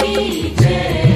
की जय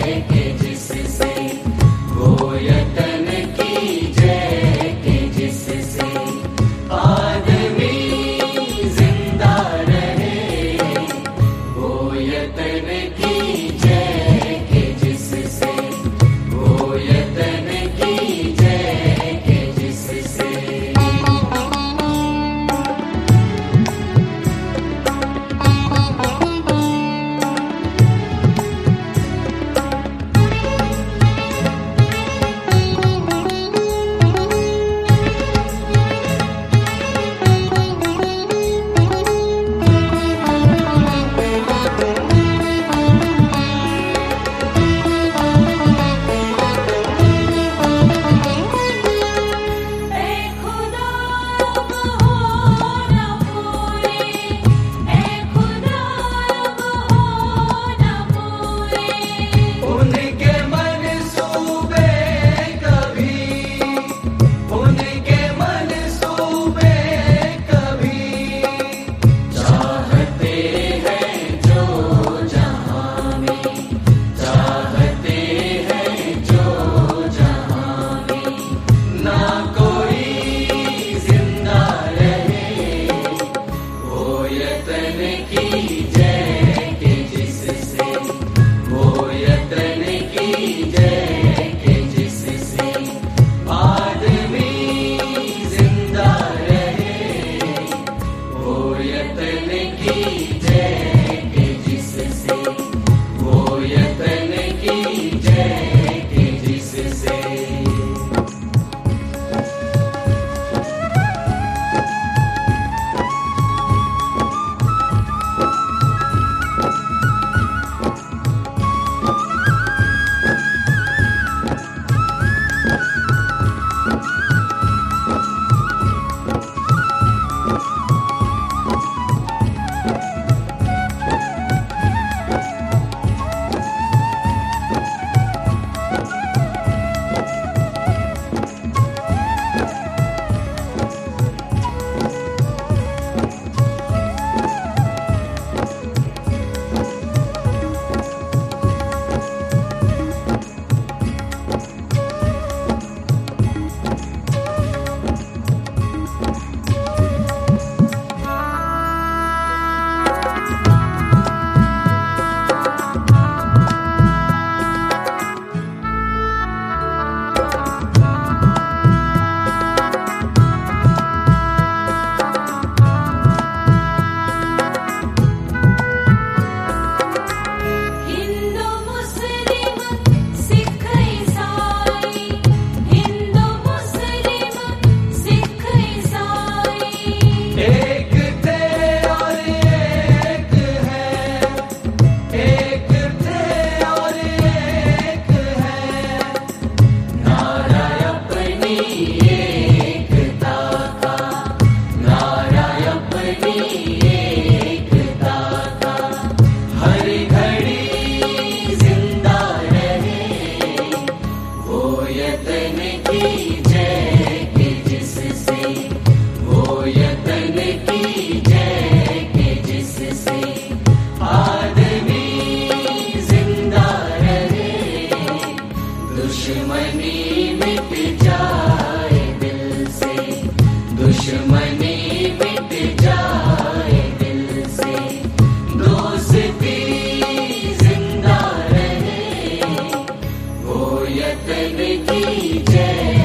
यतन की जय के जिससे